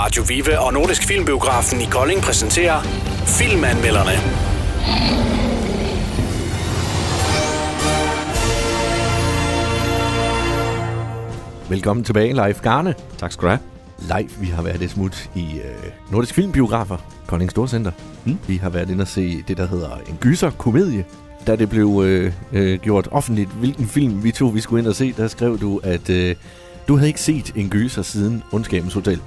Radio Vive og Nordisk Filmbiografen i Kolding præsenterer Filmanmelderne. Velkommen tilbage, Leif Garne. Tak skal du have. Leif, vi har været et smut i øh, Nordisk Filmbiografer, Kolding Storcenter. Mm. Vi har været inde og se det, der hedder en gyser-komedie. Da det blev øh, øh, gjort offentligt, hvilken film vi to vi skulle ind og se, der skrev du, at øh, du havde ikke set en gyser siden Ondskabens Hotel.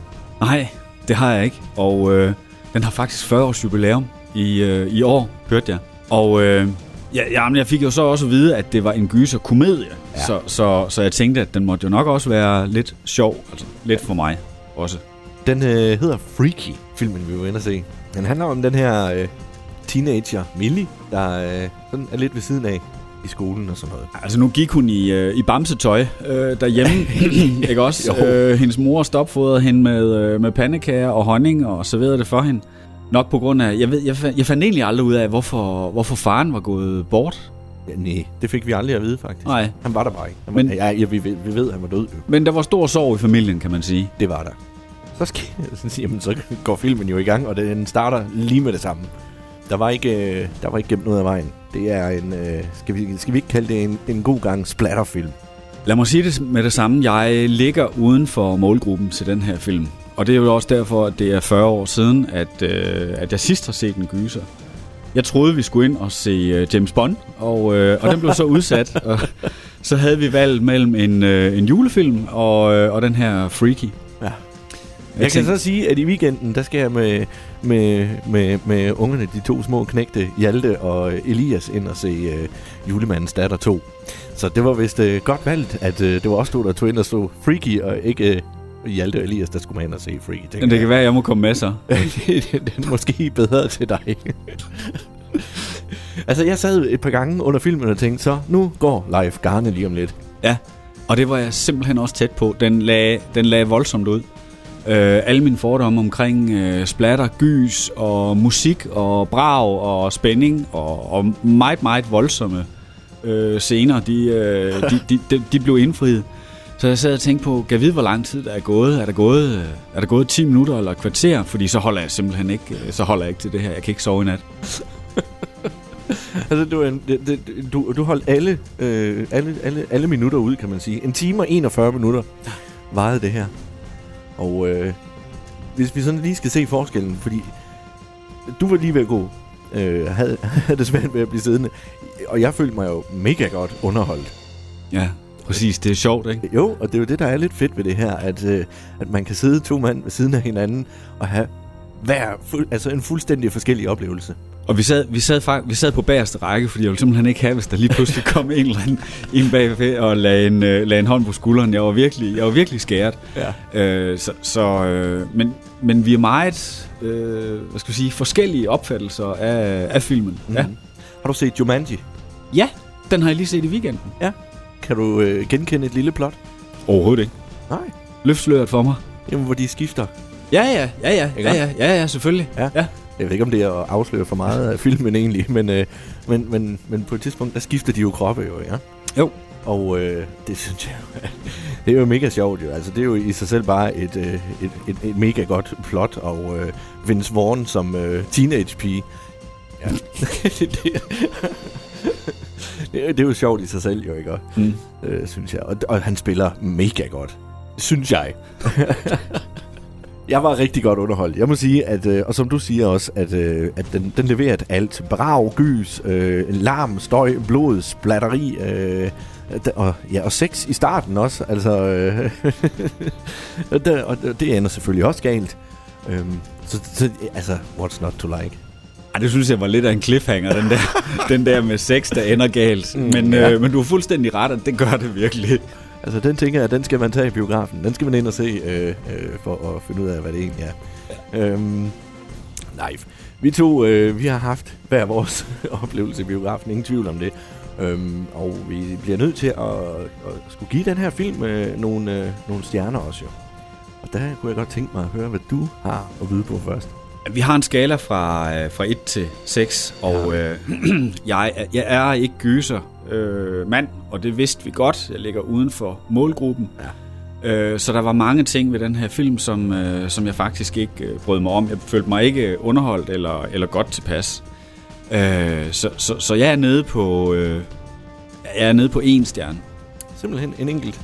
Nej, det har jeg ikke. Og øh, den har faktisk 40 års jubilæum i, øh, i år, hørte jeg. Og øh, ja, jamen, jeg fik jo så også at vide, at det var en gyser komedie. Ja. Så, så, så jeg tænkte, at den måtte jo nok også være lidt sjov. Altså lidt for mig også. Den øh, hedder Freaky, filmen vi var inde og se. Den handler om den her øh, teenager, Millie, der øh, sådan er lidt ved siden af i skolen og sådan noget. Altså nu gik hun i, øh, i bamsetøj øh, derhjemme, ikke også? Jo. Øh, hendes mor stopfodrede hende med, øh, med pandekager og honning og serverede det for hende. Nok på grund af, jeg, ved, jeg, fandt, jeg fandt egentlig aldrig ud af, hvorfor, hvorfor faren var gået bort. Ja, nej, det fik vi aldrig at vide, faktisk. Nej. Han var der bare ikke. Han Men- ja, ja, vi, ved- vi ved, at han var død. Men der var stor sorg i familien, kan man sige. Det var der. Så, skal, så, jamen, så går filmen jo i gang, og den starter lige med det samme. Der var ikke, øh, der var ikke gemt noget af vejen. Det er en, øh, skal, vi, skal vi ikke kalde det en, en god gang splatterfilm? Lad mig sige det med det samme. Jeg ligger uden for målgruppen til den her film. Og det er jo også derfor, at det er 40 år siden, at, øh, at jeg sidst har set en gyser. Jeg troede, vi skulle ind og se øh, James Bond, og, øh, og den blev så udsat. og så havde vi valgt mellem en, øh, en julefilm og, øh, og den her Freaky. Jeg, kan så sige, at i weekenden, der skal jeg med, med, med, med ungerne, de to små knægte, Hjalte og Elias, ind og se øh, Julemandens datter 2. Så det var vist øh, godt valgt, at øh, det var også to, der tog ind og så Freaky, og ikke øh, Hjalte og Elias, der skulle med ind og se Freaky. men det jeg. kan være, at jeg må komme med så. den er måske bedre til dig. altså, jeg sad et par gange under filmen og tænkte, så nu går Leif Garne lige om lidt. Ja, og det var jeg simpelthen også tæt på. Den lagde, den lagde voldsomt ud. Øh, alle mine fordomme omkring øh, splatter, gys og musik og brag og spænding og, og meget, meget voldsomme øh, scener, de, øh, de, de, de, de blev indfriet. Så jeg sad og tænkte på, kan jeg vide, hvor lang tid der er gået? Er der gået, øh, er der gået 10 minutter eller et kvarter? Fordi så holder jeg simpelthen ikke, øh, så holder jeg ikke til det her. Jeg kan ikke sove i nat. Altså, du, du, du holdt alle, øh, alle, alle, alle minutter ud, kan man sige. En time og 41 minutter vejede det her. Og øh, hvis vi sådan lige skal se forskellen, fordi du var lige ved at gå, øh, havde, havde det svært ved at blive siddende, og jeg følte mig jo mega godt underholdt. Ja, præcis. Det er sjovt, ikke? Jo, og det er jo det, der er lidt fedt ved det her, at, øh, at man kan sidde to mand ved siden af hinanden og have hver, altså en fuldstændig forskellig oplevelse. Og vi sad, vi sad, vi sad på bagerste række, fordi jeg ville simpelthen ikke have, hvis der lige pludselig kom en eller anden ind bagved og lagde en, øh, lagde en hånd på skulderen. Jeg var virkelig, jeg var virkelig skæret. Ja. Øh, så, så, øh, men, men vi er meget øh, hvad skal vi sige, forskellige opfattelser af, af filmen. Mm. Ja. Har du set Jumanji? ja, den har jeg lige set i weekenden. Kan du øh, genkende et lille plot? Overhovedet ikke. Nej. Løft sløret for mig. Jamen, hvor de skifter. Ja, ja, ja, ja, ja, ja, ja, ja selvfølgelig. Ja. ja. Jeg ved ikke, om det er at afsløre for meget af filmen egentlig, men, øh, men, men, men på et tidspunkt, der skifter de jo kroppe jo, ja? Jo. Og øh, det synes jeg det er jo mega sjovt jo. Altså, det er jo i sig selv bare et, øh, et, et, et mega godt plot, og øh, Vince Vaughn som øh, teenage-pige. Ja. det, det, det, er- det er jo sjovt i sig selv jo, ikke? Mm. Øh, synes jeg. Og, og han spiller mega godt. Synes jeg. Jeg var rigtig godt underholdt. Jeg må sige, at, øh, og som du siger også, at, øh, at den, den leverer et alt. Brag, gys, øh, larm, støj, blod, splatteri, øh, og, ja, og sex i starten også. Altså, øh, og, det, og det ender selvfølgelig også galt. Øhm, så, så, altså, what's not to like? Ej, det synes jeg var lidt af en cliffhanger, den der, den der med sex, der ender galt. Mm, men, ja. øh, men du har fuldstændig ret, at det gør det virkelig. Altså, den tænker jeg, den skal man tage i biografen. Den skal man ind og se, øh, øh, for at finde ud af, hvad det egentlig er. Øhm, nej, vi to, øh, vi har haft hver vores oplevelse i biografen, ingen tvivl om det. Øhm, og vi bliver nødt til at, at skulle give den her film øh, nogle, øh, nogle stjerner også jo. Og der kunne jeg godt tænke mig at høre, hvad du har at byde på først. Vi har en skala fra, øh, fra 1 til 6, og øh, jeg, jeg er ikke gyser øh, mand, og det vidste vi godt. Jeg ligger uden for målgruppen. Øh, så der var mange ting ved den her film, som, øh, som jeg faktisk ikke øh, brød mig om. Jeg følte mig ikke underholdt eller, eller godt tilpas. Øh, så, så, så jeg er nede på øh, jeg er nede på en stjerne. Simpelthen en enkelt.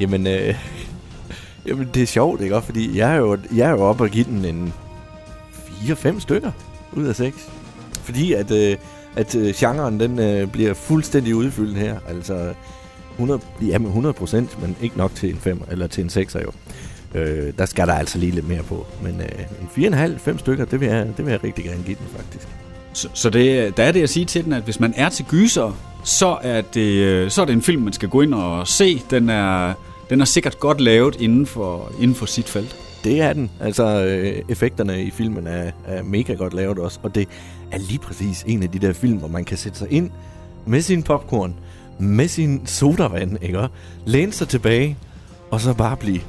Jamen, øh, jamen det er sjovt, ikke? Fordi jeg er jo, jeg er jo oppe og give den en 4-5 stykker ud af 6. Fordi at, øh, at øh, genren den øh, bliver fuldstændig udfyldt her. Altså 100, ja, med 100 procent, men ikke nok til en 5 eller til en 6 jo. Øh, der skal der altså lige lidt mere på. Men øh, en 4,5-5 stykker, det vil, jeg, det vil jeg rigtig gerne give den faktisk. Så, så det, der er det at sige til den, at hvis man er til gyser, så er det, øh, så er det en film, man skal gå ind og se. Den er, den er sikkert godt lavet inden for, inden for sit felt. Det er den. Altså, øh, effekterne i filmen er, er mega godt lavet også. Og det er lige præcis en af de der film, hvor man kan sætte sig ind med sin popcorn, med sin sodavand, ikke? Læne sig tilbage, og så bare blive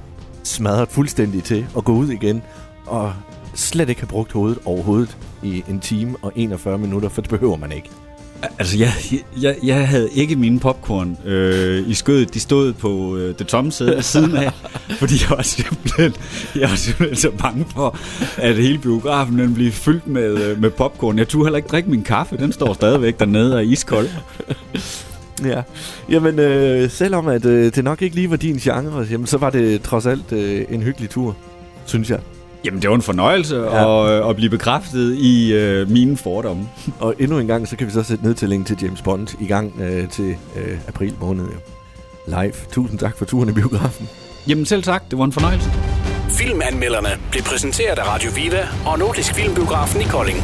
smadret fuldstændig til og gå ud igen og slet ikke have brugt hovedet overhovedet i en time og 41 minutter, for det behøver man ikke. Altså, jeg, jeg, jeg havde ikke mine popcorn øh, i skødet. De stod på øh, det tomme sæde ved siden af, fordi jeg var, simpelthen, jeg var simpelthen så bange for, at hele biografen den blev fyldt med, øh, med popcorn. Jeg turde heller ikke drikke min kaffe. Den står stadigvæk dernede og er iskold. Ja, jamen øh, selvom at øh, det nok ikke lige var din genre, jamen, så var det trods alt øh, en hyggelig tur, synes jeg. Jamen, det var en fornøjelse ja. at, øh, at blive bekræftet i øh, mine fordomme. Og endnu en gang, så kan vi så sætte nedtællingen til James Bond i gang øh, til øh, april måned. Live. Tusind tak for turen i biografen. Jamen selv tak, det var en fornøjelse. Filmanmelderne blev præsenteret af Radio Viva og Nordisk Filmbiografen i Kolding.